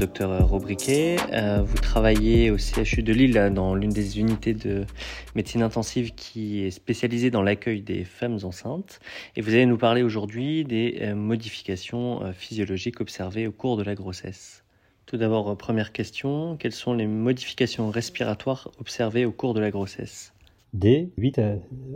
docteur Robriquet. Euh, vous travaillez au CHU de Lille dans l'une des unités de médecine intensive qui est spécialisée dans l'accueil des femmes enceintes. Et vous allez nous parler aujourd'hui des euh, modifications euh, physiologiques observées au cours de la grossesse. Tout d'abord, première question, quelles sont les modifications respiratoires observées au cours de la grossesse? Dès 8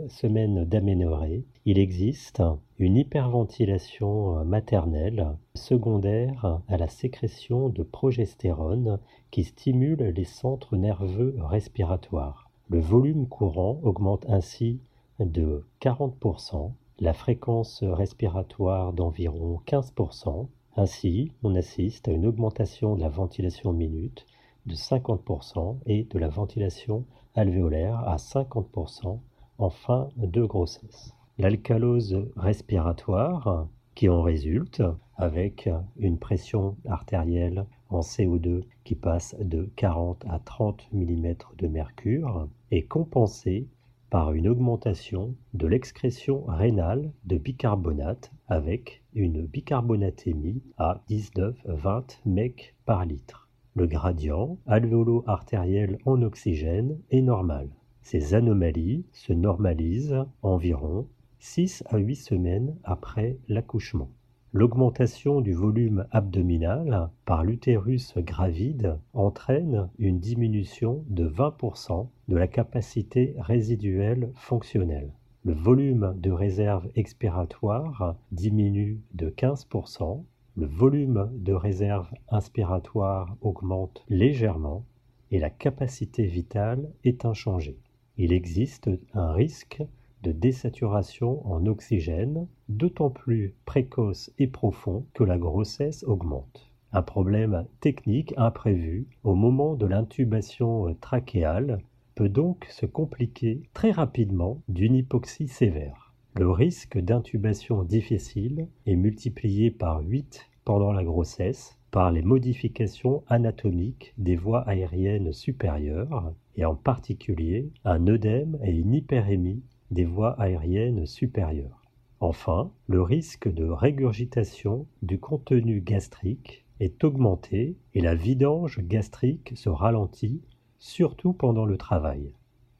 semaines d'aménorrhée, il existe une hyperventilation maternelle secondaire à la sécrétion de progestérone qui stimule les centres nerveux respiratoires. Le volume courant augmente ainsi de 40%, la fréquence respiratoire d'environ 15%. Ainsi, on assiste à une augmentation de la ventilation minute de 50% et de la ventilation alvéolaire à 50% en fin de grossesse. L'alcalose respiratoire qui en résulte avec une pression artérielle en CO2 qui passe de 40 à 30 mm de mercure est compensée par une augmentation de l'excrétion rénale de bicarbonate avec une bicarbonatémie à 19-20 mEq par litre. Le gradient alvéolo-artériel en oxygène est normal. Ces anomalies se normalisent environ 6 à 8 semaines après l'accouchement. L'augmentation du volume abdominal par l'utérus gravide entraîne une diminution de 20% de la capacité résiduelle fonctionnelle. Le volume de réserve expiratoire diminue de 15% le volume de réserve inspiratoire augmente légèrement et la capacité vitale est inchangée. Il existe un risque de désaturation en oxygène, d'autant plus précoce et profond que la grossesse augmente. Un problème technique imprévu au moment de l'intubation trachéale peut donc se compliquer très rapidement d'une hypoxie sévère. Le risque d'intubation difficile est multiplié par 8 pendant la grossesse par les modifications anatomiques des voies aériennes supérieures et en particulier un œdème et une hyperémie des voies aériennes supérieures. Enfin, le risque de régurgitation du contenu gastrique est augmenté et la vidange gastrique se ralentit, surtout pendant le travail.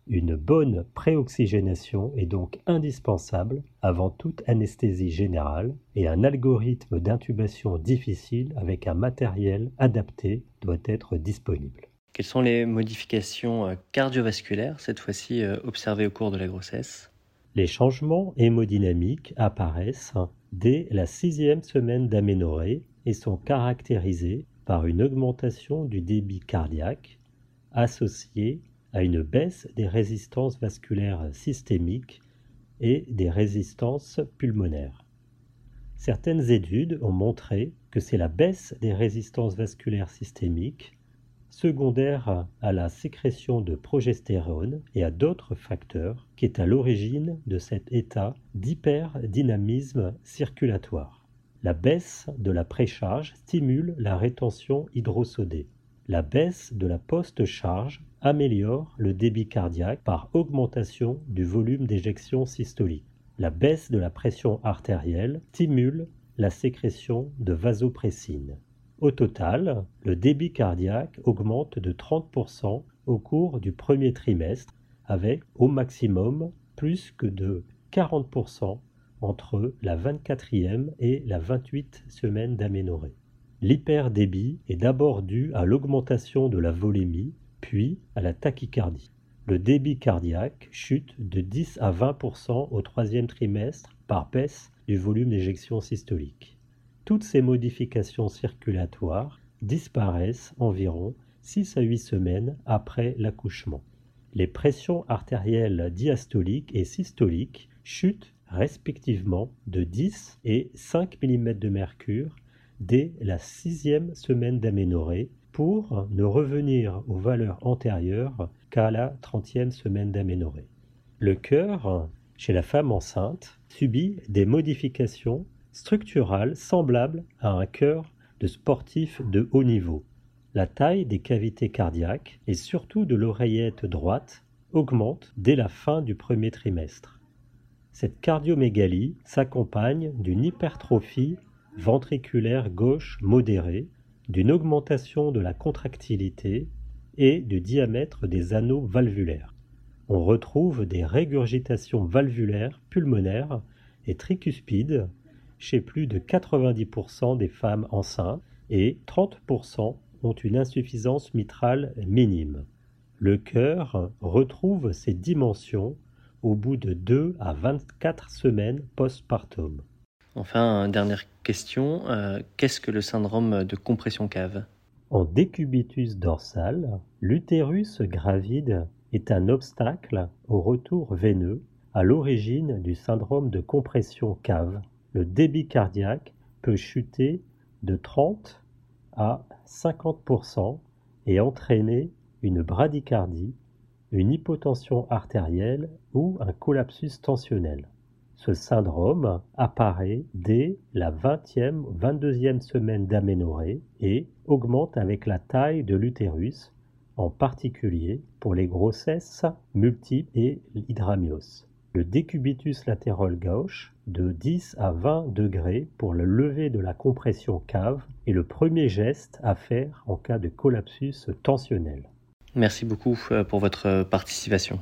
Une bonne préoxygénation est donc indispensable avant toute anesthésie générale et un algorithme d'intubation difficile avec un matériel adapté doit être disponible. Quelles sont les modifications euh, cardiovasculaires, cette fois-ci euh, observées au cours de la grossesse? Les changements hémodynamiques apparaissent dès la sixième semaine d'aménorrhée et sont caractérisés par une augmentation du débit cardiaque associée à une baisse des résistances vasculaires systémiques et des résistances pulmonaires. Certaines études ont montré que c'est la baisse des résistances vasculaires systémiques, secondaire à la sécrétion de progestérone et à d'autres facteurs, qui est à l'origine de cet état d'hyperdynamisme circulatoire. La baisse de la précharge stimule la rétention hydrosodée. La baisse de la post-charge améliore le débit cardiaque par augmentation du volume d'éjection systolique. La baisse de la pression artérielle stimule la sécrétion de vasopressine. Au total, le débit cardiaque augmente de 30% au cours du premier trimestre avec au maximum plus que de 40% entre la 24e et la 28 semaine d'aménorrhée. L'hyperdébit est d'abord dû à l'augmentation de la volémie, puis à la tachycardie. Le débit cardiaque chute de 10 à 20% au troisième trimestre par baisse du volume d'éjection systolique. Toutes ces modifications circulatoires disparaissent environ 6 à 8 semaines après l'accouchement. Les pressions artérielles diastoliques et systoliques chutent respectivement de 10 et 5 mm de mercure dès la sixième semaine d'aménorrhée pour ne revenir aux valeurs antérieures qu'à la trentième semaine d'aménorrhée. Le cœur, chez la femme enceinte, subit des modifications structurales semblables à un cœur de sportif de haut niveau. La taille des cavités cardiaques et surtout de l'oreillette droite augmente dès la fin du premier trimestre. Cette cardiomégalie s'accompagne d'une hypertrophie ventriculaire gauche modérée d'une augmentation de la contractilité et du diamètre des anneaux valvulaires. On retrouve des régurgitations valvulaires pulmonaires et tricuspides chez plus de 90% des femmes enceintes et 30% ont une insuffisance mitrale minime. Le cœur retrouve ses dimensions au bout de 2 à 24 semaines postpartum. Enfin, dernière question, euh, qu'est-ce que le syndrome de compression cave? En décubitus dorsal, l'utérus gravide est un obstacle au retour veineux à l'origine du syndrome de compression cave. Le débit cardiaque peut chuter de 30 à 50% et entraîner une bradycardie, une hypotension artérielle ou un collapsus tensionnel. Ce syndrome apparaît dès la 20e, 22e semaine d'aménorrhée et augmente avec la taille de l'utérus, en particulier pour les grossesses multiples et l'hydramios. Le décubitus latéral gauche de 10 à 20 degrés pour le lever de la compression cave est le premier geste à faire en cas de collapsus tensionnel. Merci beaucoup euh, pour votre participation.